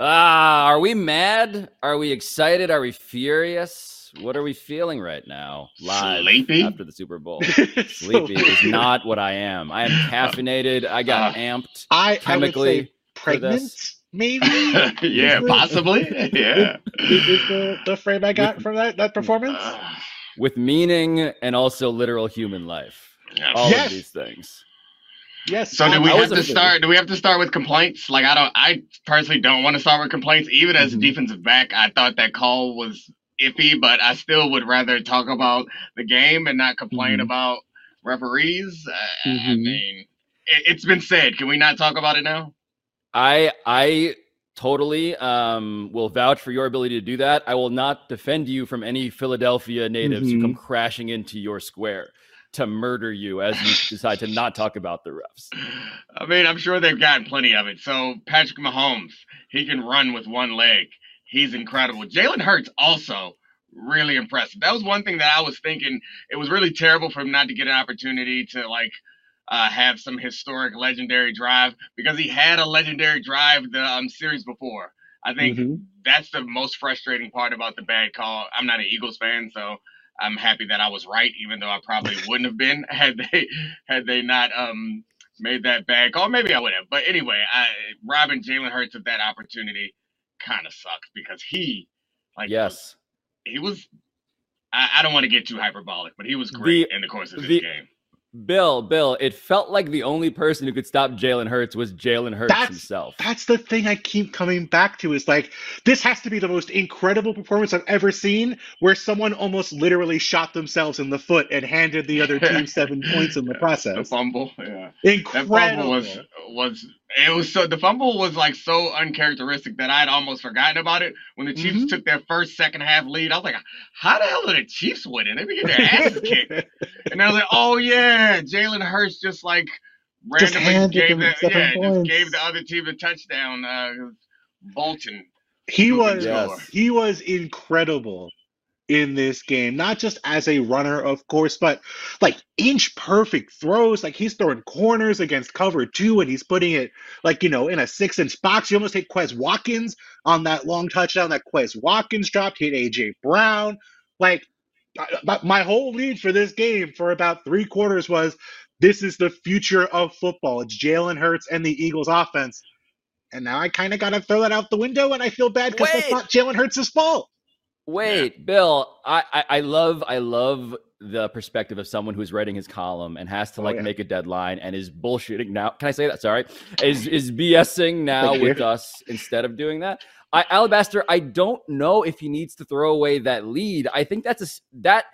Ah, are we mad? Are we excited? Are we furious? What are we feeling right now? Live Sleepy? after the Super Bowl. Sleepy is not what I am. I am caffeinated. I got uh, amped I, chemically. I pregnant, maybe. yeah, possibly. yeah. Is the, the frame I got from that that performance? Uh, With meaning and also literal human life. All yes. of these things. Yes. So do we have to start? Do we have to start with complaints? Like I don't. I personally don't want to start with complaints. Even as mm-hmm. a defensive back, I thought that call was iffy, but I still would rather talk about the game and not complain mm-hmm. about referees. Uh, mm-hmm. I mean, it, has been said. Can we not talk about it now? I I totally um, will vouch for your ability to do that. I will not defend you from any Philadelphia natives who come mm-hmm. crashing into your square to murder you as you decide to not talk about the refs. I mean, I'm sure they've gotten plenty of it. So Patrick Mahomes, he can run with one leg. He's incredible. Jalen Hurts also really impressive. That was one thing that I was thinking. It was really terrible for him not to get an opportunity to like uh, have some historic legendary drive because he had a legendary drive the um, series before. I think mm-hmm. that's the most frustrating part about the bad call. I'm not an Eagles fan, so I'm happy that I was right, even though I probably wouldn't have been had they had they not um made that bad call. Maybe I would have. But anyway, I robbing Jalen Hurts of that opportunity kind of sucks because he like yes he was. I, I don't want to get too hyperbolic, but he was great the, in the course of this the, game. Bill, Bill, it felt like the only person who could stop Jalen Hurts was Jalen Hurts that's, himself. That's the thing I keep coming back to is like, this has to be the most incredible performance I've ever seen where someone almost literally shot themselves in the foot and handed the other team seven points in the process. The fumble, yeah. Incredible. That fumble was, was it was so the fumble was like so uncharacteristic that I had almost forgotten about it. When the Chiefs mm-hmm. took their first second half lead, I was like, "How the hell are the Chiefs winning? They be getting their asses kicked." And I was like, "Oh yeah, Jalen Hurts just like randomly gave the yeah just gave the other team a touchdown." Uh, Bolton. He was yes. he was incredible in this game, not just as a runner, of course, but like inch perfect throws. Like he's throwing corners against cover two, and he's putting it like you know in a six inch box. You almost hit Quez Watkins on that long touchdown that Quez Watkins dropped. Hit AJ Brown. Like my whole lead for this game for about three quarters was this is the future of football. It's Jalen Hurts and the Eagles offense. And now I kind of got to throw that out the window, and I feel bad because it's not Jalen Hurts' fault. Wait, yeah. Bill, I, I, I love I love the perspective of someone who's writing his column and has to oh, like yeah. make a deadline and is bullshitting now. Can I say that? Sorry, is is BSing now with us instead of doing that. I, Alabaster, I don't know if he needs to throw away that lead. I think that's a that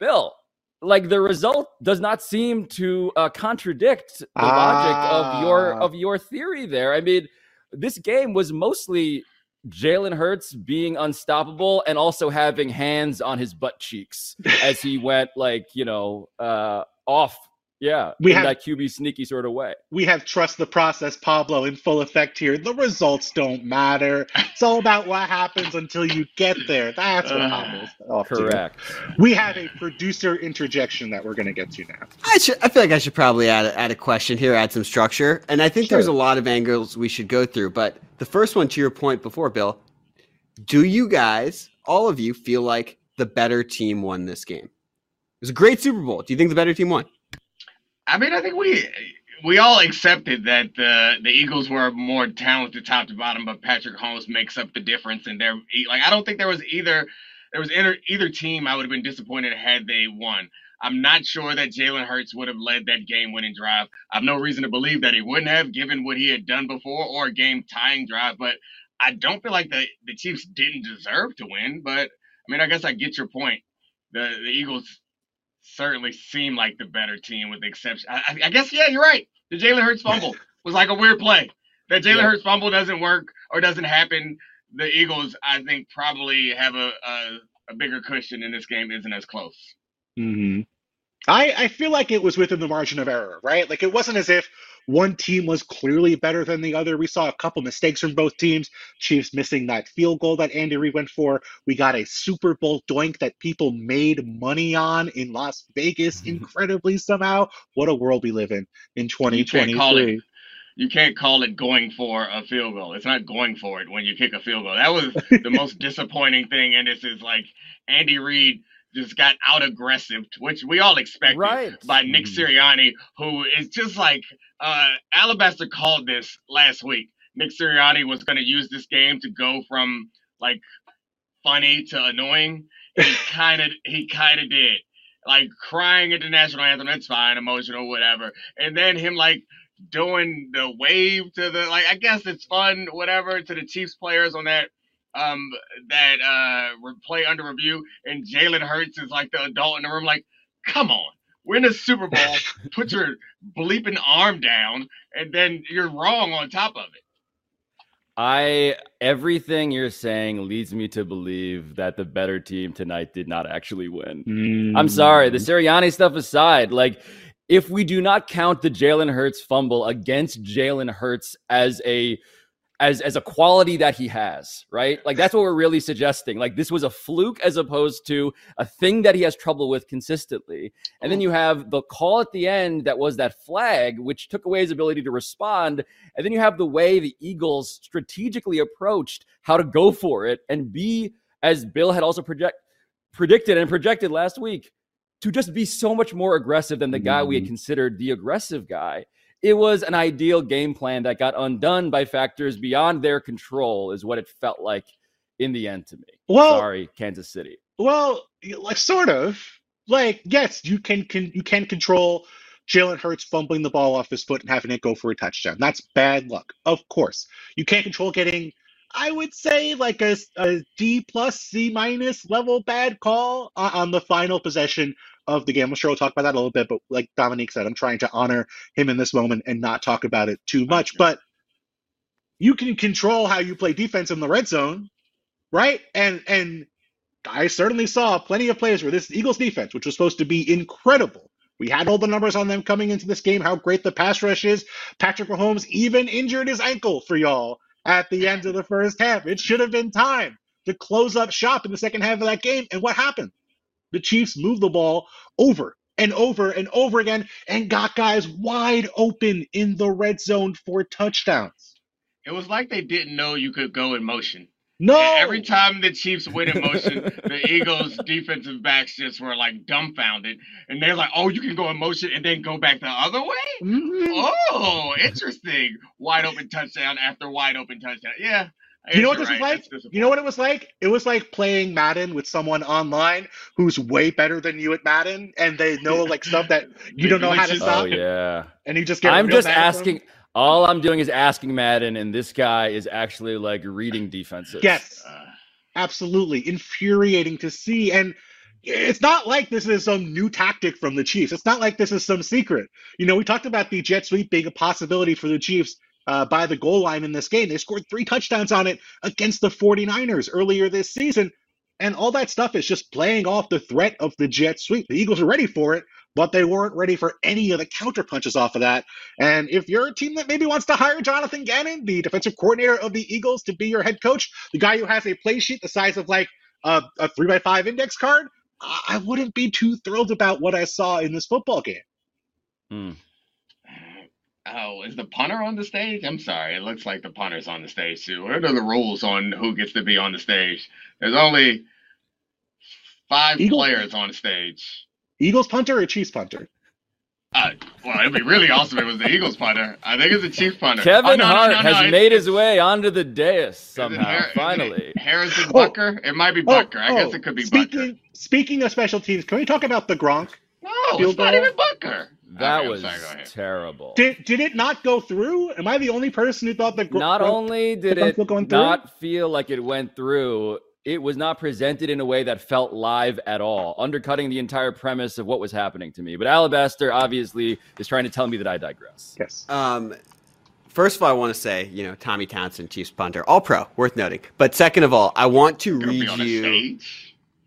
Bill. Like the result does not seem to uh, contradict the ah. logic of your ah. of your theory there. I mean, this game was mostly Jalen Hurts being unstoppable and also having hands on his butt cheeks as he went like, you know, uh off yeah, we have that QB sneaky sort of way. We have trust the process, Pablo, in full effect here. The results don't matter. It's all about what happens until you get there. That's what uh, Pablo's correct. To. We have a producer interjection that we're going to get to now. I should. I feel like I should probably add add a question here, add some structure, and I think sure. there's a lot of angles we should go through. But the first one, to your point before, Bill, do you guys, all of you, feel like the better team won this game? It was a great Super Bowl. Do you think the better team won? I mean, I think we we all accepted that the the Eagles were more talented top to bottom, but Patrick Mahomes makes up the difference. And they're like, I don't think there was either there was either, either team I would have been disappointed had they won. I'm not sure that Jalen Hurts would have led that game winning drive. I have no reason to believe that he wouldn't have, given what he had done before, or a game tying drive. But I don't feel like the, the Chiefs didn't deserve to win. But I mean, I guess I get your point. The the Eagles certainly seem like the better team, with the exception. I, I guess yeah, you're right. The Jalen Hurts fumble was like a weird play. That Jalen yeah. Hurts fumble doesn't work or doesn't happen. The Eagles, I think, probably have a a, a bigger cushion in this game. Isn't as close. Mm-hmm. I I feel like it was within the margin of error, right? Like it wasn't as if one team was clearly better than the other. We saw a couple mistakes from both teams. Chiefs missing that field goal that Andy Reid went for. We got a Super Bowl doink that people made money on in Las Vegas, mm-hmm. incredibly somehow. What a world we live in in 2023. you can't call it going for a field goal. It's not going for it when you kick a field goal. That was the most disappointing thing. And this is like Andy Reid just got out aggressive, which we all expected right. by Nick mm-hmm. Sirianni, who is just like uh, Alabaster called this last week. Nick Sirianni was going to use this game to go from like funny to annoying. He kind of he kind of did like crying at the national anthem. That's fine, emotional, whatever. And then him like doing the wave to the like. I guess it's fun, whatever, to the Chiefs players on that um that uh play under review. And Jalen Hurts is like the adult in the room, like, come on. Win a Super Bowl, put your bleeping arm down, and then you're wrong on top of it. I everything you're saying leads me to believe that the better team tonight did not actually win. Mm. I'm sorry, the Sirianni stuff aside, like if we do not count the Jalen Hurts fumble against Jalen Hurts as a as as a quality that he has, right? Like that's what we're really suggesting. Like this was a fluke as opposed to a thing that he has trouble with consistently. And then you have the call at the end that was that flag, which took away his ability to respond. And then you have the way the Eagles strategically approached how to go for it and be, as Bill had also project predicted and projected last week, to just be so much more aggressive than the guy mm-hmm. we had mm-hmm. considered the aggressive guy it was an ideal game plan that got undone by factors beyond their control, is what it felt like in the end to me. Well, sorry, Kansas City. Well, like sort of. Like yes, you can, can you can control Jalen Hurts fumbling the ball off his foot and having it go for a touchdown. That's bad luck, of course. You can't control getting, I would say, like a, a D plus C minus level bad call on the final possession of the game. I'm sure we'll talk about that a little bit, but like Domonique said, I'm trying to honor him in this moment and not talk about it too much. But you can control how you play defense in the red zone, right? And and I certainly saw plenty of plays where this Eagles defense, which was supposed to be incredible. We had all the numbers on them coming into this game, how great the pass rush is. Patrick Mahomes even injured his ankle for y'all at the end of the first half. It should have been time to close up shop in the second half of that game. And what happened? The Chiefs moved the ball over and over and over again and got guys wide open in the red zone for touchdowns. It was like they didn't know you could go in motion. No. Every time the Chiefs went in motion, the Eagles defensive backs just were like dumbfounded. And they're like, oh, you can go in motion and then go back the other way? Mm-hmm. Oh, interesting. Wide open touchdown after wide open touchdown. Yeah, you know what this right. was like? You know what it was like? It was like playing Madden with someone online who's way better than you at Madden, and they know like stuff that you don't know how to stop. Oh yeah, and you just get. I'm just asking. All I'm doing is asking Madden, and this guy is actually like reading defenses. Yes, uh, absolutely infuriating to see, and it's not like this is some new tactic from the Chiefs. It's not like this is some secret. You know, we talked about the jet sweep being a possibility for the Chiefs uh, by the goal line in this game. They scored three touchdowns on it against the 49ers earlier this season. And all that stuff is just playing off the threat of the jet sweep. The Eagles are ready for it, but they weren't ready for any of the counter punches off of that. And if you're a team that maybe wants to hire Jonathan Gannon, the defensive coordinator of the Eagles, to be your head coach, the guy who has a play sheet the size of like a, a three by five index card, I wouldn't be too thrilled about what I saw in this football game. Hmm. Oh, is the punter on the stage? I'm sorry. It looks like the punter's on the stage too. What are the rules on who gets to be on the stage? There's only five Eagle, players on stage. Eagles punter or Chiefs punter? Uh, well, it'd be really awesome if it was the Eagles punter. I think it's the Chiefs punter. Kevin oh, no, Hart no, no, has made his way onto the dais somehow. finally, Harrison Butker. Oh, it might be Bucker. Oh, I guess it could be Bucker. speaking, Butker. Speaking of special teams, can we talk about the Gronk? No, it's not even Butker. That okay, was terrible. Did did it not go through? Am I the only person who thought that? Not only did it not feel like it went through, it was not presented in a way that felt live at all, undercutting the entire premise of what was happening to me. But Alabaster obviously is trying to tell me that I digress. Yes. Um, first of all, I want to say, you know, Tommy Townsend, Chiefs punter, all pro, worth noting. But second of all, I want to read you.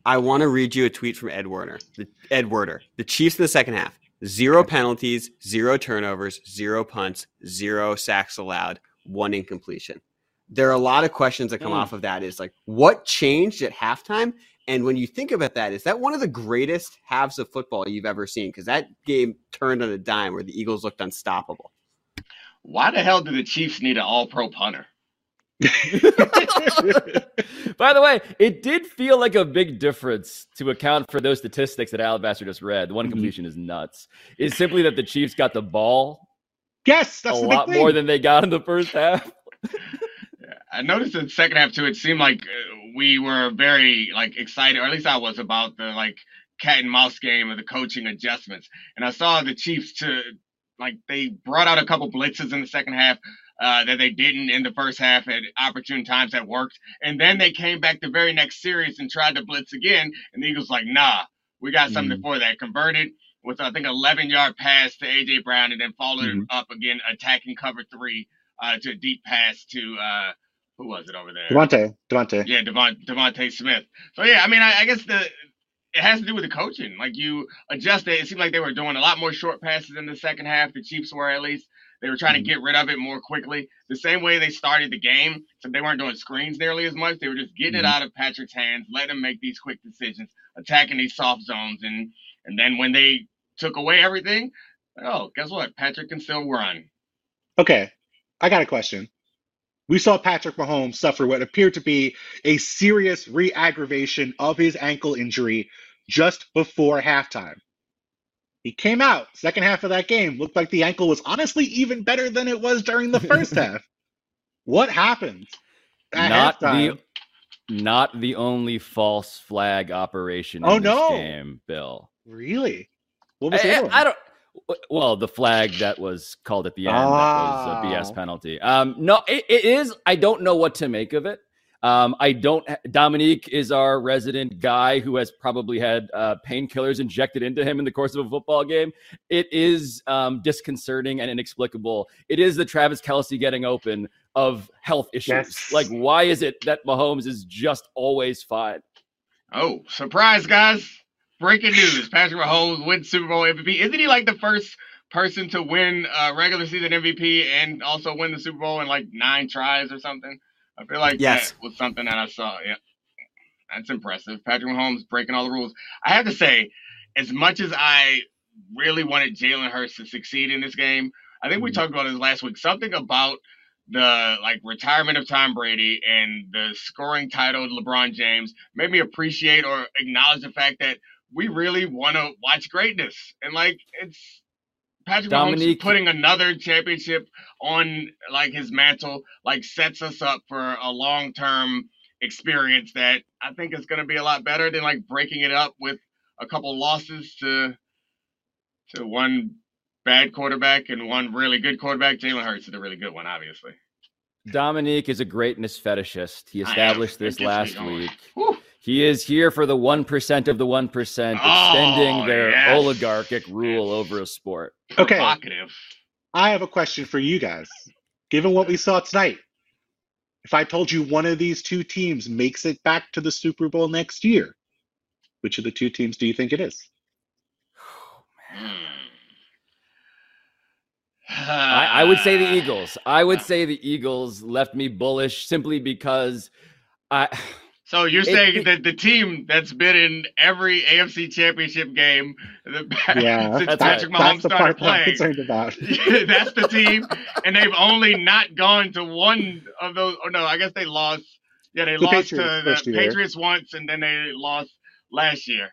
I want to read you a tweet from Ed Werner. The, Ed Werder. The Chiefs in the second half Zero penalties, zero turnovers, zero punts, zero sacks allowed, one incompletion. There are a lot of questions that come mm. off of that. Is like, what changed at halftime? And when you think about that, is that one of the greatest halves of football you've ever seen? Because that game turned on a dime where the Eagles looked unstoppable. why the hell do the Chiefs need an all pro punter? By the way, it did feel like a big difference to account for those statistics that Alabaster just read. The one mm-hmm. completion is nuts. Is simply that the Chiefs got the ball. Yes, that's a lot more than they got in the first half. I noticed in the second half too. It seemed like uh, we were very like excited, or at least I was about the like cat and mouse game of the coaching adjustments. And I saw the Chiefs to like they brought out a couple blitzes in the second half uh, that they didn't in the first half at opportune times that worked. And then they came back the very next series and tried to blitz again. And the Eagles like, nah, we got something mm-hmm. for that. Converted with I think 11 yard pass to AJ Brown, and then followed mm-hmm. up again attacking cover three uh, to a deep pass to uh, who was it over there? DeVonta. DeVonta. Yeah, Devon, DeVonta Smith. So yeah, I mean, I, I guess the it has to do with the coaching. Like you adjusted. It seemed like they were doing a lot more short passes in the second half. The Chiefs were at least. They were trying mm-hmm. to get rid of it more quickly. The same way they started the game, so they weren't doing screens nearly as much. They were just getting mm-hmm. it out of Patrick's hands, letting him make these quick decisions, attacking these soft zones, and and then when they took away everything, oh, guess what? Patrick can still run. Okay, I got a question. We saw Patrick Mahomes suffer what appeared to be a serious re aggravation of his ankle injury just before halftime. He came out, second half of that game, looked like the ankle was honestly even better than it was during the first half. What happened? Not halftime? the not the only false flag operation oh, no. game, Bill. Really? What was I, I, don't well, the flag that was called at the end ah. that was a BS penalty. Um, no, it, it is. I don't know what to make of it. Um, I don't. Domonique is our resident guy who has probably had uh, painkillers injected into him in the course of a football game. It is um, disconcerting and inexplicable. It is the Travis Kelce getting open of health issues. Yes. Like, why is it that Mahomes is just always fine? Oh, surprise, guys! Breaking news: Patrick Mahomes wins Super Bowl MVP. Isn't he like the first person to win uh, regular season MVP and also win the Super Bowl in like nine tries or something? I feel like yes. that was something that I saw. Yeah, that's impressive. Patrick Mahomes breaking all the rules. I have to say, as much as I really wanted Jalen Hurts to succeed in this game, I think we mm-hmm. talked about this last week. Something about the like retirement of Tom Brady and the scoring title of LeBron James made me appreciate or acknowledge the fact that we really want to watch greatness. And like it's Patrick Domonique. Mahomes putting another championship on like his mantle, like sets us up for a long term experience that I think is going to be a lot better than like breaking it up with a couple losses to to one bad quarterback and one really good quarterback. Jalen Hurts is a really good one, obviously. Domonique is a greatness fetishist. He established this last week. Whew. He is here for the 1% of the 1%, extending oh, their yes. oligarchic rule over a sport. Okay. I have a question for you guys. Given what we saw tonight, if I told you one of these two teams makes it back to the Super Bowl next year, which of the two teams do you think it is? Hmm. I, I, would say the Eagles. I would say the Eagles left me bullish simply because I so you're saying it, that the team that's been in every AFC Championship game yeah, since Patrick Mahomes started playing, about. that's the team, and they've only not gone to one of those. Or no, I guess they lost. Yeah, they the lost Patriots to the Patriots once, and then they lost last year.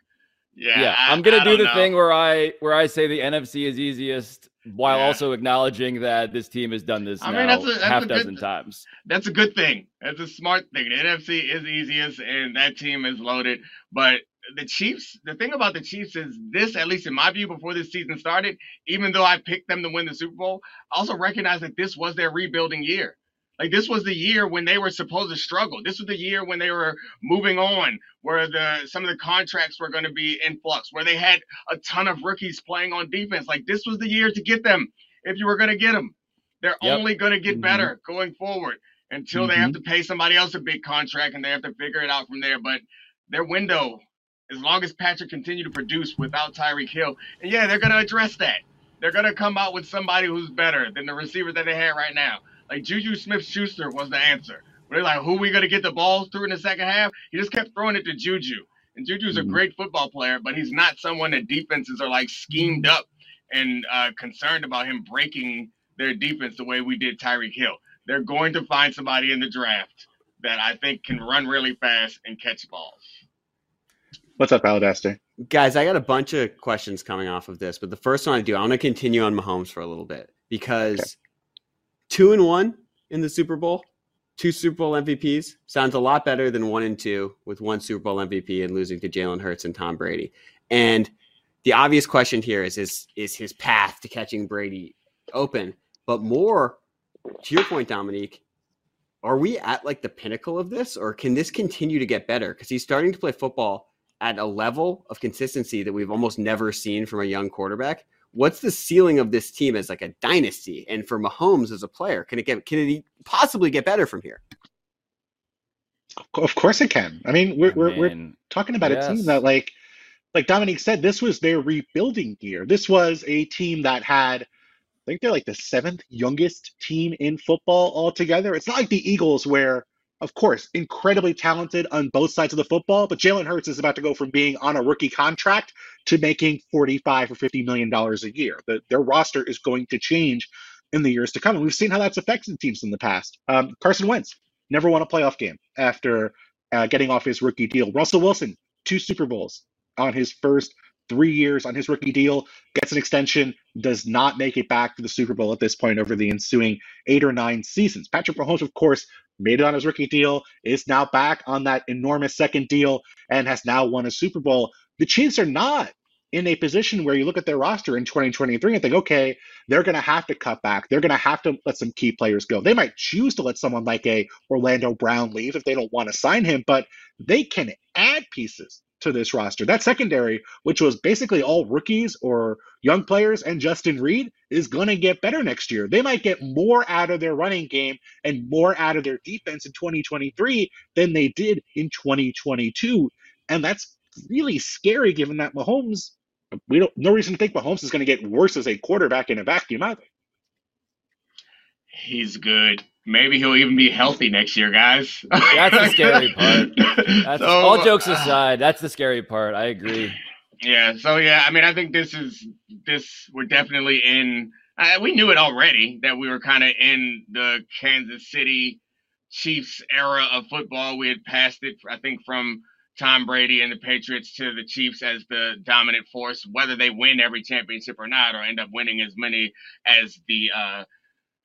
Yeah, yeah. I, am gonna do the know. thing where I where I say the NFC is easiest while yeah. also acknowledging that this team has done this I mean, that's a, that's half a dozen good, times. That's a good thing. That's a smart thing. The NFC is easiest, and that team is loaded. But the Chiefs, the thing about the Chiefs is this, at least in my view, before this season started, even though I picked them to win the Super Bowl, I also recognize that this was their rebuilding year. Like this was the year when they were supposed to struggle. This was the year when they were moving on, where the some of the contracts were going to be in flux, where they had a ton of rookies playing on defense. Like this was the year to get them if you were going to get them. They're yep. only going to get mm-hmm. better going forward until mm-hmm. they have mm-hmm. to pay somebody else a big contract and they have to figure it out from there. But their window, as long as Patrick continue to produce without Tyreek Hill, and yeah, they're going to address that. They're going to come out with somebody who's better than the receiver that they have right now. Like Juju Smith Schuster was the answer. They're like, who are we gonna get the balls through in the second half? He just kept throwing it to Juju. And Juju's mm-hmm. a great football player, but he's not someone that defenses are like schemed up and uh, concerned about him breaking their defense the way we did Tyreek Hill. They're going to find somebody in the draft that I think can run really fast and catch balls. What's up, Alabaster? Guys, I got a bunch of questions coming off of this, but the first one I do, I want to continue on Mahomes for a little bit because okay. Two and one in the Super Bowl, two Super Bowl MVPs sounds a lot better than one and two with one Super Bowl MVP and losing to Jalen Hurts and Tom Brady. And the obvious question here is is is his path to catching Brady open? But more to your point, Domonique, are we at like the pinnacle of this, or can this continue to get better? Because he's starting to play football at a level of consistency that we've almost never seen from a young quarterback. What's the ceiling of this team as like a dynasty, and for Mahomes as a player, can it get can it possibly get better from here? Of course it can. I mean, we're we're, we're talking about yes. a team that like like Domonique said, this was their rebuilding year. This was a team that had I think they're like the seventh youngest team in football altogether. It's not like the Eagles, where, of course, incredibly talented on both sides of the football, but Jalen Hurts is about to go from being on a rookie contract to making 45 or 50 million dollars a year. The, their roster is going to change in the years to come. And we've seen how that's affected teams in the past. Um, Carson Wentz never won a playoff game after uh, getting off his rookie deal. Russell Wilson, two Super Bowls on his first three years on his rookie deal, gets an extension, does not make it back to the Super Bowl at this point over the ensuing eight or nine seasons. Patrick Mahomes, of course, made it on his rookie deal, is now back on that enormous second deal, and has now won a Super Bowl. The Chiefs are not in a position where you look at their roster in 2023 and think, okay, they're going to have to cut back. They're going to have to let some key players go. They might choose to let someone like a Orlando Brown leave if they don't want to sign him, but they can add pieces to this roster. That secondary, which was basically all rookies or young players and Justin Reid, is going to get better next year. They might get more out of their running game and more out of their defense in 2023 than they did in 2022. And that's really scary given that Mahomes, we don't no reason to think Mahomes is going to get worse as a quarterback in a vacuum either. He's good. Maybe he'll even be healthy next year, guys. That's the scary part. That's, so, all jokes uh, aside, that's the scary part. I agree. Yeah. So yeah, I mean, I think this is this. We're definitely in. Uh, we knew it already that we were kind of in the Kansas City Chiefs era of football. We had passed it, I think, from Tom Brady and the Patriots to the Chiefs as the dominant force. Whether they win every championship or not, or end up winning as many as the uh,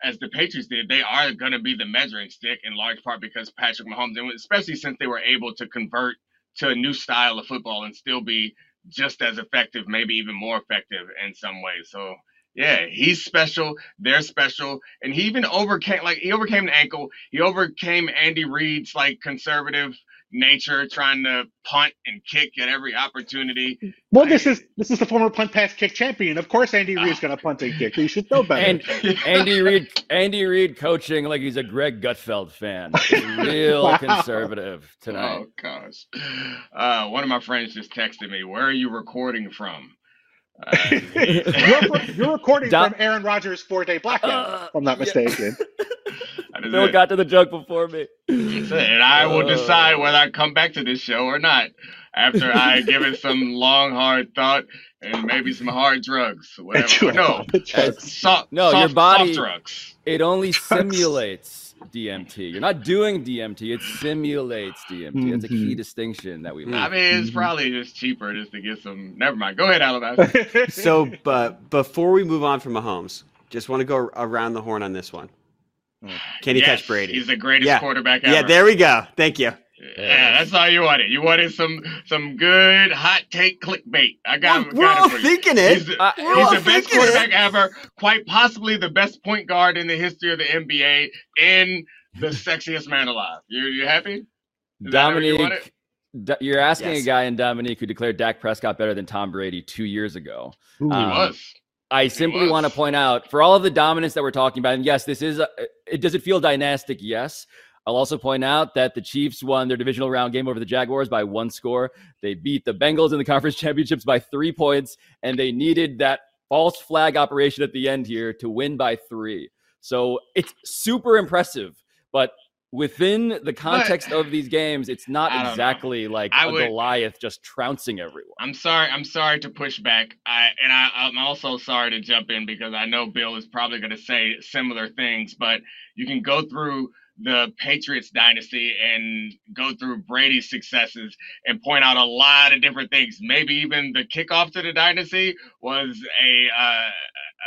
as the Patriots did, they are going to be the measuring stick in large part because Patrick Mahomes, and especially since they were able to convert to a new style of football and still be just as effective, maybe even more effective in some ways. So yeah, he's special. They're special, and he even overcame like he overcame the ankle. He overcame Andy Reid's like conservative nature, trying to punt and kick at every opportunity. Well, this is this is the former punt pass kick champion. Of course, Andy Reid's going to punt and kick. You should know better. And Andy Reid, Andy Reid coaching like he's a Greg Gutfeld fan. Real wow. conservative tonight. Oh gosh, uh, one of my friends just texted me. Where are you recording from? Uh, you're, you're, recording from Aaron Rodgers' four-day blackout, uh, if I'm not mistaken. Bill got to the joke before me. And I will decide whether I come back to this show or not after I give it some long, hard thought and maybe some hard drugs. Whatever. no, soft, no, soft, your body drugs. It only drugs. simulates DMT. You're not doing DMT; it simulates DMT. Mm-hmm. That's a key mm-hmm. distinction that we. Learned. I mean, it's mm-hmm. probably just cheaper just to get some. Never mind. Go ahead, Alabama. so, but before we move on from Mahomes, just want to go around the horn on this one. Can he yes, catch Brady? He's the greatest yeah. quarterback ever. Yeah, there we go. Thank you. Yeah, that's all you wanted. You wanted some some good hot take clickbait. I got, we're, we're all thinking it. He's, uh, he's the best quarterback it. ever. Quite possibly the best point guard in the history of the NBA, and the sexiest man alive. You you happy? Is Domonique, you are asking yes. a guy in Domonique who declared Dak Prescott better than Tom Brady two years ago. Um, he was. I simply want to point out for all of the dominance that we're talking about, and yes, this is a, it. Does it feel dynastic? Yes. I'll also point out that the Chiefs won their divisional round game over the Jaguars by one score. They beat the Bengals in the conference championships by three points, and they needed that false flag operation at the end here to win by three. So it's super impressive. But within the context but, of these games, it's not exactly know. like I a would, Goliath just trouncing everyone. I'm sorry. I'm sorry to push back. I and I, I'm also sorry to jump in because I know Bill is probably going to say similar things, but you can go through the Patriots dynasty and go through Brady's successes and point out a lot of different things. Maybe even the kickoff to the dynasty was a, uh,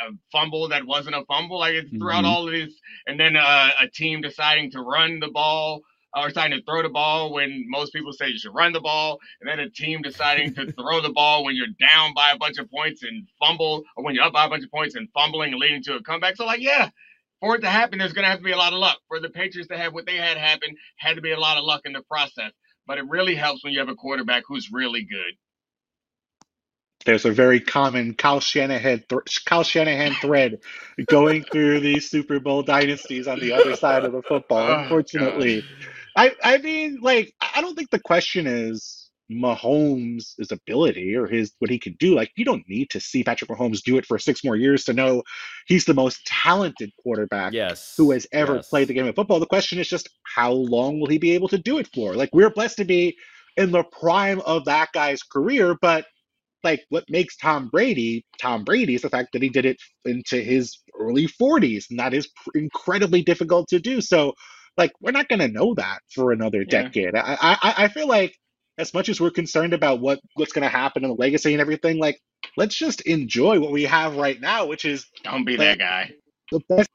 a fumble that wasn't a fumble. Like it's throughout mm-hmm. all of this, and then uh, a team deciding to run the ball or deciding to throw the ball when most people say you should run the ball, and then a team deciding to throw the ball when you're down by a bunch of points and fumble, or when you're up by a bunch of points and fumbling and leading to a comeback. So like, yeah, for it to happen, there's going to have to be a lot of luck. For the Patriots to have what they had happen, had to be a lot of luck in the process. But it really helps when you have a quarterback who's really good. There's a very common Kyle Shanahan, th- Kyle Shanahan thread going through these Super Bowl dynasties on the other side of the football. Oh, unfortunately, I I mean, like, I don't think the question is Mahomes' ability or his what he can do. Like you don't need to see Patrick Mahomes do it for six more years to know he's the most talented quarterback yes. who has ever yes. played the game of football. The question is just how long will he be able to do it for? Like we're blessed to be in the prime of that guy's career, but like what makes Tom Brady Tom Brady is the fact that he did it into his early 40s, and that is incredibly difficult to do. So, like, we're not going to know that for another yeah. decade. I, I I feel like as much as we're concerned about what what's going to happen in the legacy and everything, like let's just enjoy what we have right now, which is don't be like, that guy. The best.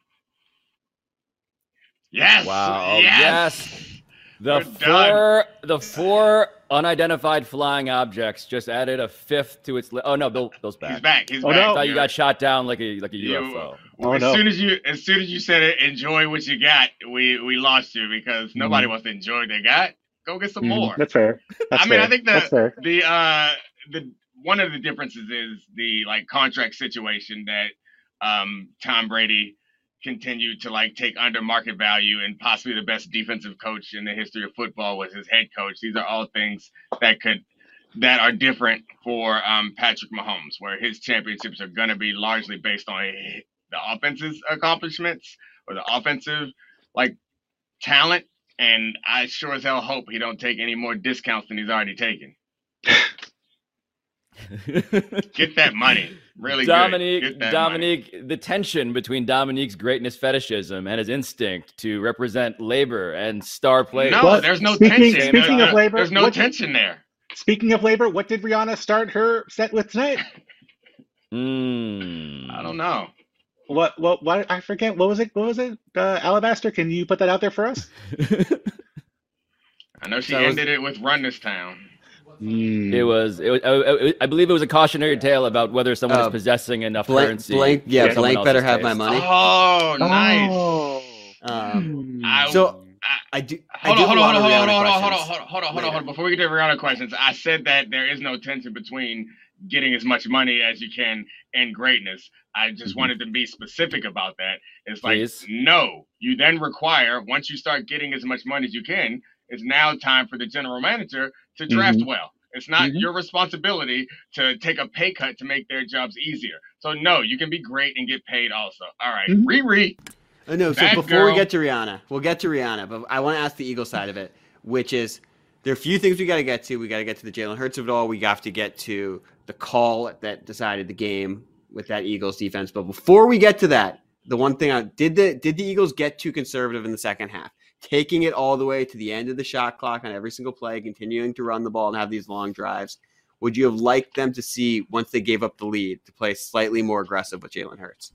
Yes. Wow. Yes. yes. The We're four done. the four unidentified flying objects just added a fifth to its. Li- oh no, Bill, Bill's back. He's back. He's oh, back. No. I thought you got shot down like a like a you, UFO. Oh, as no. soon as you as soon as you said it, enjoy what you got, we we lost you because nobody mm. wants to enjoy what they got. Go get some mm, more. That's fair. That's I mean, fair. I think the the uh the one of the differences is the like contract situation that um Tom Brady continued to like take under market value and possibly the best defensive coach in the history of football was his head coach. These are all things that could that are different for um, Patrick Mahomes, where his championships are going to be largely based on the offense's accomplishments or the offensive like talent and I sure as hell hope he don't take any more discounts than he's already taken. Get that money. Really Domonique, Domonique, money. the tension between Domonique's greatness fetishism and his instinct to represent labor and star players. No, there's no speaking, tension. Speaking there's, of labor, there's no what, tension there. Speaking of labor, what did Rihanna start her set with tonight? Mm. I don't know. What? What? What? I forget. What was it? What was it? Uh, Alabaster. Can you put that out there for us? I know she ended was, it with "Run This Town." Mm. It was. It was. I, I, believe it was a cautionary tale about whether someone uh, is possessing enough blank, currency. Blank. Yeah. Blank better have my money. Oh, nice. Oh. Um, I, so. I, I do. Hold on, hold on, hold on, hold on, hold on, hold on, hold on, hold on, hold on. Before we get to Rihanna questions, I said that there is no tension between getting as much money as you can and greatness. I just mm-hmm. wanted to be specific about that. It's like, Please. no, you then require, once you start getting as much money as you can, it's now time for the general manager to draft mm-hmm. well. It's not mm-hmm. your responsibility to take a pay cut to make their jobs easier. So, no, you can be great and get paid also. All right, mm-hmm. Riri. Uh, no, so before girl. we get to Rihanna, we'll get to Rihanna, but I want to ask the Eagle side of it, which is there are a few things we got to get to. We got to get to the Jalen Hurts of it all. We have to get to the call that decided the game with that Eagles defense. But before we get to that, the one thing I did the did the Eagles get too conservative in the second half, taking it all the way to the end of the shot clock on every single play, continuing to run the ball and have these long drives. Would you have liked them to see once they gave up the lead to play slightly more aggressive with Jalen Hurts?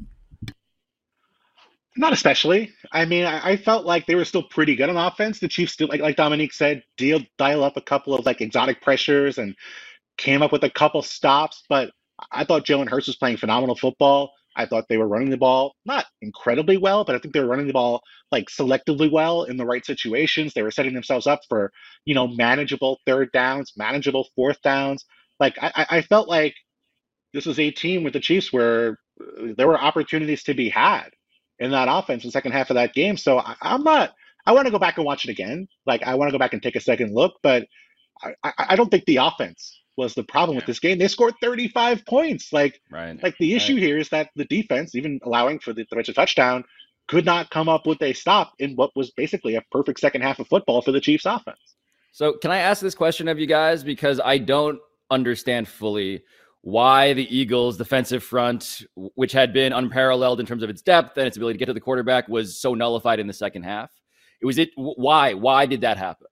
Not especially. I mean, I, I, felt like they were still pretty good on offense. The Chiefs still, like like Domonique said, deal dial up a couple of like exotic pressures and came up with a couple stops, but I thought Jalen Hurts was playing phenomenal football. I thought they were running the ball not incredibly well, but I think they were running the ball like selectively well in the right situations. They were setting themselves up for, you know, manageable third downs, manageable fourth downs. Like I, I felt like this was a team with the Chiefs where uh, there were opportunities to be had in that offense in the second half of that game. So I, am not. I want to go back and watch it again. Like I want to go back and take a second look, but I, I, I don't think the offense was the problem yeah. with this game. They scored 35 points. Like, right. like the issue right. here is that the defense, even allowing for the defensive touchdown, could not come up with a stop in what was basically a perfect second half of football for the Chiefs offense. So, can I ask this question of you guys because I don't understand fully why the Eagles' defensive front, which had been unparalleled in terms of its depth and its ability to get to the quarterback, was so nullified in the second half. It was it. Why? Why did that happen?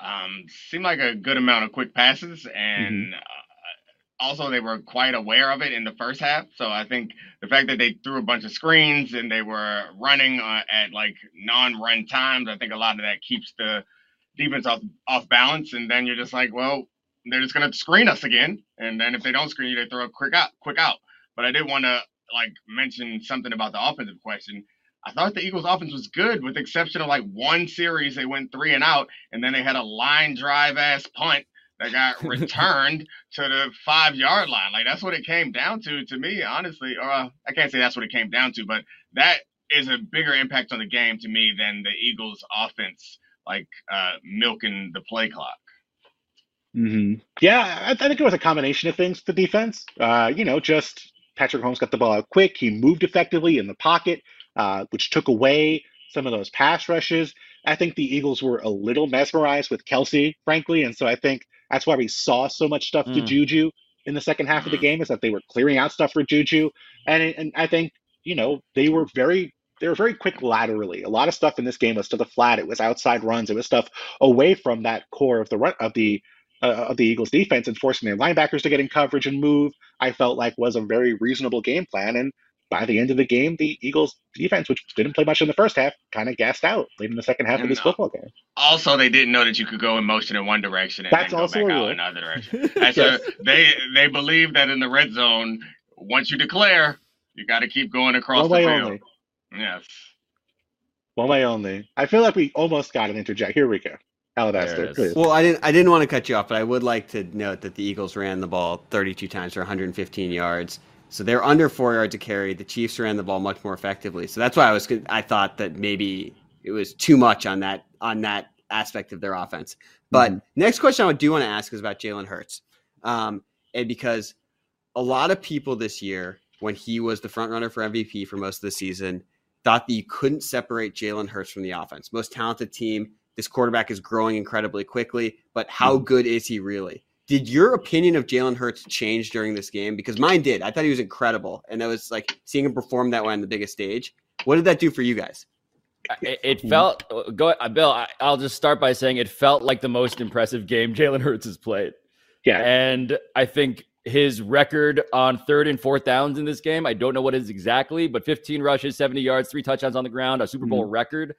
Um, seemed like a good amount of quick passes, and mm-hmm. uh, also they were quite aware of it in the first half. So I think the fact that they threw a bunch of screens and they were running uh, at like non-run times, I think a lot of that keeps the defense off off balance. And then you're just like, well, they're just gonna screen us again, and then if they don't screen you, they throw a quick out, quick out. But I did want to like mention something about the offensive question. I thought the Eagles' offense was good, with the exception of like one series they went three and out, and then they had a line drive ass punt that got returned to the five yard line. Like that's what it came down to, to me, honestly. Or uh, I can't say that's what it came down to, but that is a bigger impact on the game to me than the Eagles' offense, like uh, milking the play clock. Mm-hmm. Yeah, I, I, think it was a combination of things. The defense, uh, you know, just Patrick Mahomes got the ball out quick. He moved effectively in the pocket, uh, which took away some of those pass rushes. I think the Eagles were a little mesmerized with Kelce, frankly, and so I think that's why we saw so much stuff mm. to Juju in the second half of the game. Is that they were clearing out stuff for Juju, and and I think you know they were very they were very quick laterally. A lot of stuff in this game was to the flat. It was outside runs. It was stuff away from that core of the run of the uh, of the Eagles defense and forcing their linebackers to get in coverage and move, I felt like was a very reasonable game plan. And by the end of the game, the Eagles defense, which didn't play much in the first half, kind of gassed out late in the second half and of this football game. Also, they didn't know that you could go in motion in one direction and That's then go also back out in another direction. yes. so they they believe that in the red zone, once you declare, you got to keep going across one the field. Only. Yes. One way only. I feel like we almost got an interject. Here we go. Alabaster. Well, I didn't I didn't want to cut you off, but I would like to note that the Eagles ran the ball 32 times for 115 yards. So they're under four yards to carry. The Chiefs ran the ball much more effectively. So that's why I was I thought that maybe it was too much on that on that aspect of their offense. But mm-hmm. next question I do want to ask is about Jalen Hurts, um, and because a lot of people this year, when he was the front runner for MVP for most of the season, thought that you couldn't separate Jalen Hurts from the offense. Most talented team this quarterback is growing incredibly quickly, but how hmm. good is he really? Did your opinion of Jalen Hurts change during this game? Because mine did. I thought he was incredible, and it was like seeing him perform that way on the biggest stage. What did that do for you guys? It, it felt go uh, Bill. I, I'll just start by saying it felt like the most impressive game Jalen Hurts has played. Yeah, and I think his record on third and fourth downs in this game. I don't know what it is exactly, but 15 rushes, 70 yards, three touchdowns on the ground, a Super Bowl mm-hmm. record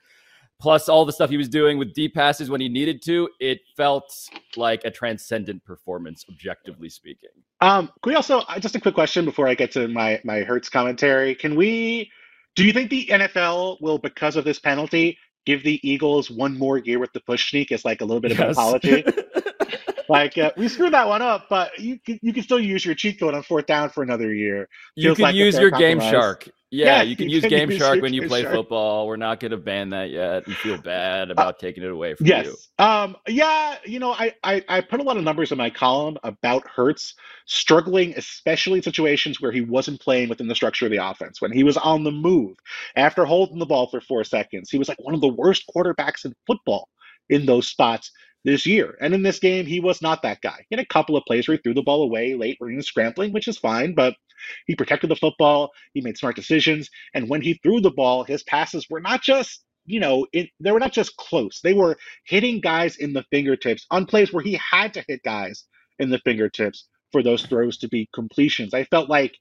plus all the stuff he was doing with deep passes when he needed to, it felt like a transcendent performance, objectively speaking. Um, can we also uh, just a quick question before I get to my my Hurts commentary? Can we? Do you think the NFL will, because of this penalty, give the Eagles one more year with the push sneak as like a little bit of yes. an apology? like uh, we screwed that one up, but you can, you can still use your cheat code on fourth down for another year. Feels you can like use your Game Shark. Yeah, yeah, you can you use can Game use Shark when you play Shark. football. We're not going to ban that yet and feel bad about uh, taking it away from yes. you. Um, yeah, you know, I, I I put a lot of numbers in my column about Hurts struggling, especially in situations where he wasn't playing within the structure of the offense. When he was on the move after holding the ball for four seconds, he was like one of the worst quarterbacks in football in those spots this year. And in this game, he was not that guy. He had a couple of plays where he threw the ball away late when he was scrambling, which is fine, but he protected the football. He made smart decisions. And when he threw the ball, his passes were not just, you know, it, they were not just close. They were hitting guys in the fingertips on plays where he had to hit guys in the fingertips for those throws to be completions. I felt like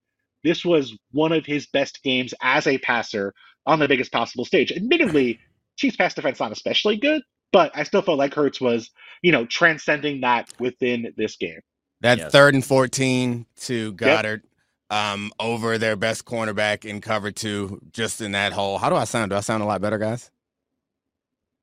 this was one of his best games as a passer on the biggest possible stage. Admittedly, Chiefs pass defense not especially good, but I still felt like Hurts was, you know, transcending that within this game. That yes. third and 14 to Goedert. yep. Um, over their best cornerback in cover two, just in that hole. How do I sound? Do I sound a lot better, guys?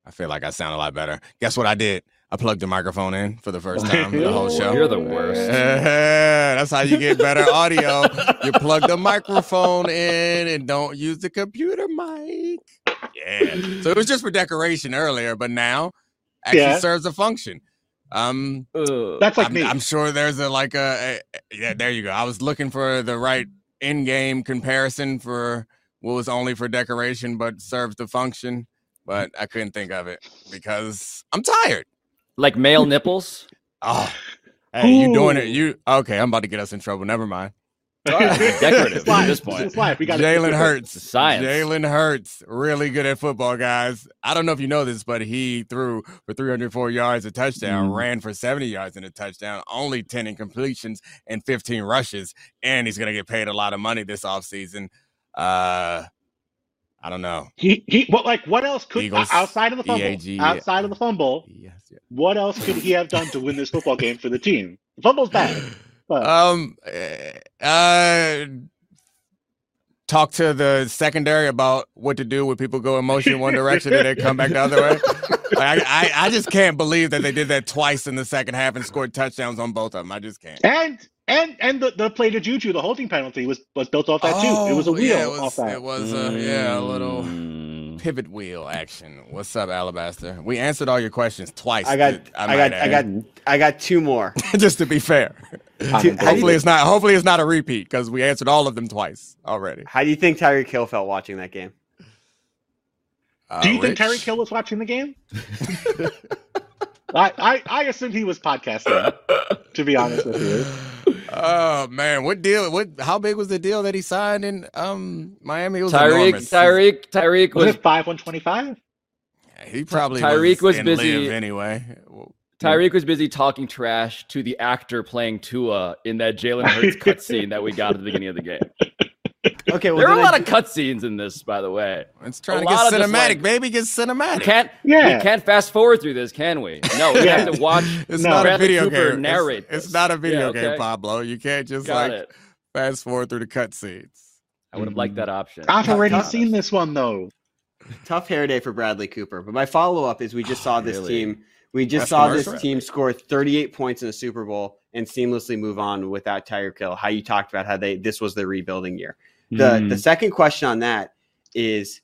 I feel like I sound a lot better. Guess what I did? I plugged the microphone in for the first time the whole show. You're the worst. That's how you get better audio. you plug the microphone in and don't use the computer mic. Yeah. So it was just for decoration earlier, but now actually yeah. serves a function. Um, that's like I'm, me. I'm sure there's a like a, a, yeah. There you go. I was looking for the right in-game comparison for what was only for decoration but served the function, but I couldn't think of it because I'm tired. Like male nipples. Oh, hey, you doing it? You okay? I'm about to get us in trouble. Never mind. Decorative at this point. Jalen Hurts. Science. Jalen Hurts, really good at football, guys. I don't know if you know this, but he threw for 304 yards, a touchdown, mm. ran for 70 yards and a touchdown, only 10 incompletions and 15 rushes, and he's going to get paid a lot of money this offseason. Uh, I don't know. He he. What like what else could Eagles, outside of the fumble? EAG, outside yeah. of the fumble, yes, yeah. what else could he have done to win this football game for the team? The fumble's bad. But. Um. Uh. Talk to the secondary about what to do when people go in motion one direction and they come back the other way. I, I, I just can't believe that they did that twice in the second half and scored touchdowns on both of them. I just can't. And and and the, the play to Juju, the holding penalty was was built off that oh, too. It was a oh, wheel yeah, it was, off that. It was uh, yeah, a little mm. Pivot wheel action. What's up, Alabaster? We answered all your questions twice. I got I, I got add. I got I got two more. Just to be fair. hopefully it's not hopefully it's not a repeat because we answered all of them twice already. How do you think Tyreek Hill felt watching that game? Uh, do you Rich? think Tyreek Hill was watching the game? I, I I assumed he was podcasting. To be honest with you. Oh man, what deal? What? How big was the deal that he signed in um Miami? It was Tyreek. Tyreek. Tyreek was, was it five one twenty five. He probably Tyreek was, was busy anyway. Tyreek was busy talking trash to the actor playing Tua in that Jalen Hurts cutscene that we got at the beginning of the game. Okay, well, there are a lot I... of cutscenes in this, by the way. It's trying a to get cinematic, like, baby. Get cinematic. Can't yeah. We can't fast forward through this, can we? No, we yeah. have to watch. It's no. not Bradley a video Cooper game. Narrate. It's, it's, not a video yeah, okay. game, Pablo. You can't just Got like it. fast forward through the cutscenes. I would have liked that option. I've already seen this one though. Tough hair day for Bradley Cooper. But my follow up is we just saw this really? team. We just That's saw this team score 38 points in the Super Bowl and seamlessly move on without Tyreek Hill. How you talked about how they this was their rebuilding year. The mm. the second question on that is,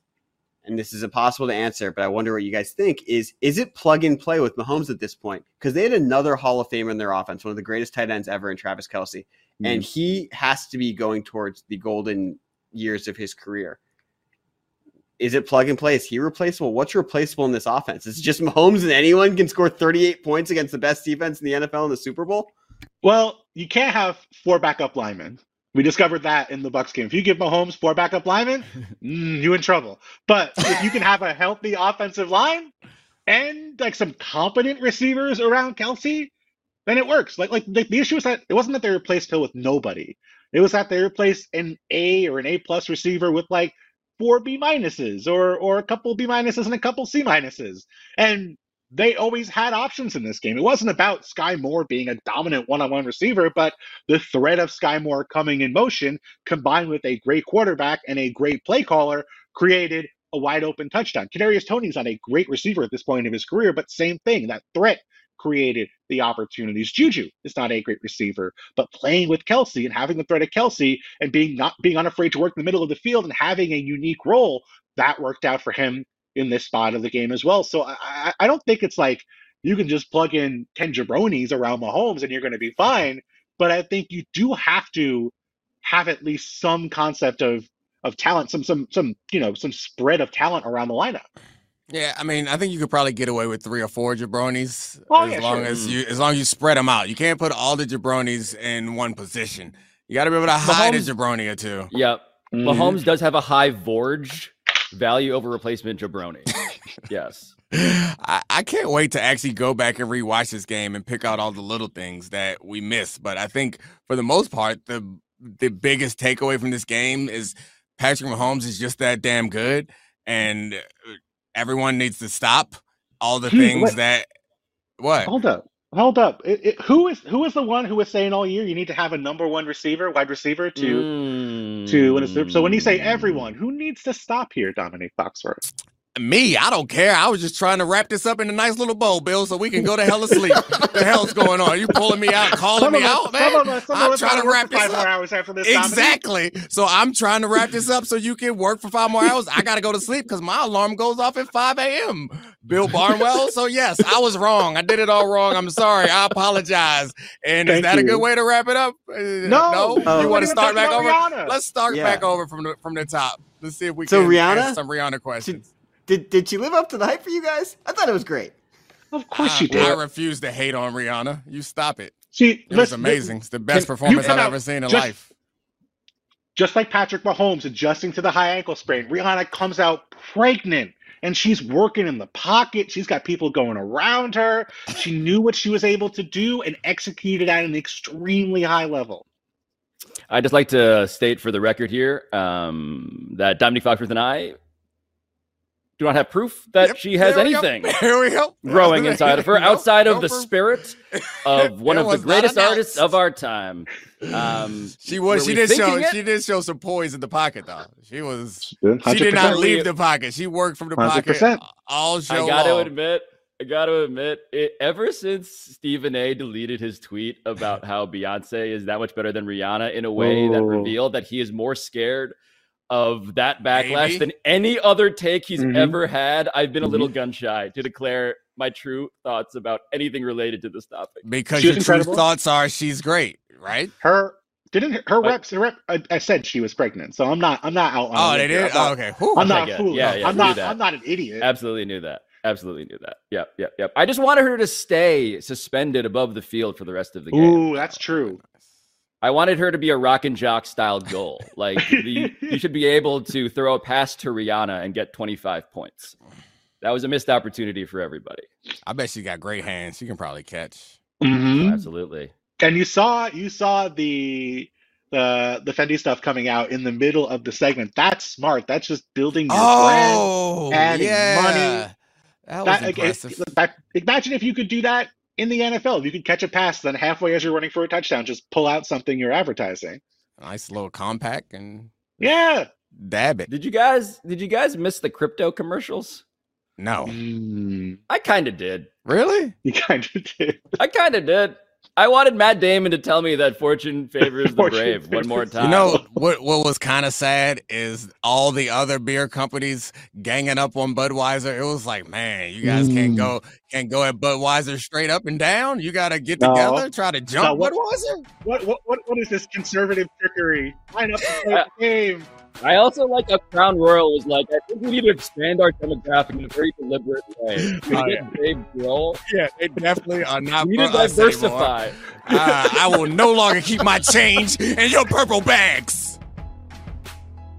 and this is impossible to answer, but I wonder what you guys think is is it plug and play with Mahomes at this point? Because they had another Hall of Famer in their offense, one of the greatest tight ends ever in Travis Kelce. Mm. And he has to be going towards the golden years of his career. Is it plug and play? Is he replaceable? What's replaceable in this offense? Is it just Mahomes and anyone can score 38 points against the best defense in the NFL in the Super Bowl? Well, you can't have four backup linemen. We discovered that in the Bucs game. If you give Mahomes four backup linemen, mm, you in trouble. But if you can have a healthy offensive line and like some competent receivers around Kelce, then it works. Like like the, the issue is that it wasn't that they replaced Hill with nobody. It was that they replaced an A or an A plus receiver with like four B minuses or or a couple B minuses and a couple C minuses. And they always had options in this game. It wasn't about Sky Moore being a dominant one on one receiver, but the threat of Sky Moore coming in motion combined with a great quarterback and a great play caller created a wide open touchdown. Kadarius Toney's not a great receiver at this point of his career, but same thing. That threat created the opportunities. Juju is not a great receiver, but playing with Kelce and having the threat of Kelce and being not being unafraid to work in the middle of the field and having a unique role, that worked out for him in this spot of the game as well. So I, I don't think it's like you can just plug in 10 jabronis around Mahomes and you're going to be fine. But I think you do have to have at least some concept of of talent, some some some you know some spread of talent around the lineup. Yeah, I mean, I think you could probably get away with three or four jabronis oh, as yeah, long sure. as you as long as you spread them out. You can't put all the jabronis in one position. You got to be able to hide Mahomes, a jabroni or two. Yep. Mm-hmm. Mahomes does have a high VORP value over replacement jabroni. yes. I, I, can't wait to actually go back and rewatch this game and pick out all the little things that we missed. But I think for the most part, the the biggest takeaway from this game is Patrick Mahomes is just that damn good, and uh, everyone needs to stop all the things that. What? Hold up. Hold up. It, it, who is who is the one who was saying all year you need to have a number one receiver, wide receiver to mm. to win a Super? So when you say everyone, who needs to stop here, Domonique Foxworth? Me, I don't care. I was just trying to wrap this up in a nice little bow, Bill, so we can go to hell asleep. What the hell's going on? You pulling me out, calling some me us, out, man? Some of us, some I'm of trying to wrap this five up. More hours after this exactly. So I'm trying to wrap this up so you can work for five more hours. I got to go to sleep because my alarm goes off at 5 a.m. Bill Barnwell. so yes, I was wrong. I did it all wrong. I'm sorry. I apologize. And Thank is that you. a good way to wrap it up? Uh, no. No. you want to start back over? Let's start yeah. back over from the from the top. Let's see if we so can Rihanna some Rihanna questions. Did did she live up to the hype for you guys? I thought it was great. Of course I, she did. I refuse to hate on Rihanna. You stop it. She It was amazing. It's the best performance I've ever seen in just, life. Just like Patrick Mahomes adjusting to the high ankle sprain, Rihanna comes out pregnant and she's working in the pocket. She's got people going around her. She knew what she was able to do and executed at an extremely high level. I'd just like to state for the record here um, that Domonique Foxworth and I do not have proof that Yep, she has there we go. anything Here we go. growing inside of her No, outside of no the proof. spirit of one of the greatest artists of our time. Um, She was. She did show. it? She did show some poise in the pocket, though. She was. 100%. She did not leave the pocket. She worked from the pocket 100%. all show I got to admit, I got to admit, it, ever since Stephen A. deleted his tweet about how Beyonce is that much better than Rihanna in a way that Oh. revealed that he is more scared of that backlash Maybe. than any other take he's Mhm. ever had, I've been a little gun shy to declare my true thoughts about anything related to this topic. because She your was true thoughts are she's great, right? Her didn't her reps her rep I, I said she was pregnant, so I'm not I'm not out on Oh, they did. I'm not, Oh, okay. Whew. I'm not Okay, good. foolish. Yeah, yeah, I'm not that. I'm not an idiot. Absolutely knew that. Absolutely knew that. Yep, yep, yep. I just wanted her to stay suspended above the field for the rest of the game. Ooh, that's true. I wanted her to be a rock and jock style goal. Like the, you should be able to throw a pass to Rihanna and get 25 points. That was a missed opportunity for everybody. I bet she got great hands. She can probably catch. Mhm. Absolutely. And you saw you saw the the the Fendi stuff coming out in the middle of the segment. That's smart. That's just building your brand. Oh, adding yeah. money. That was That, impressive. it- that- imagine if you could do that in the NFL. If you could catch a pass, then halfway as you're running for a touchdown, just pull out something you're advertising. nice little compact and Yeah. dab it. Did you guys did you guys miss the crypto commercials? No, Mm, I kind of did. really? you kind of did. I kind of did. I wanted Matt Damon to tell me that fortune favors the Fortune brave one more time. You know what? What was kind of sad is all the other beer companies ganging up on Budweiser. It was like, man, you guys can't Mm. go can't go at Budweiser straight up and down. You got to get No. together, try to jump what- Budweiser. What what what, what is this conservative trickery? Line up to play the game. I also like how Crown Royal was like, I think we need to expand our demographic in a very deliberate way. We Oh, yeah. Dave Grohl. Yeah, they definitely are not. We need to for us anymore. diversify. Uh, I will no longer keep my change in your purple bags.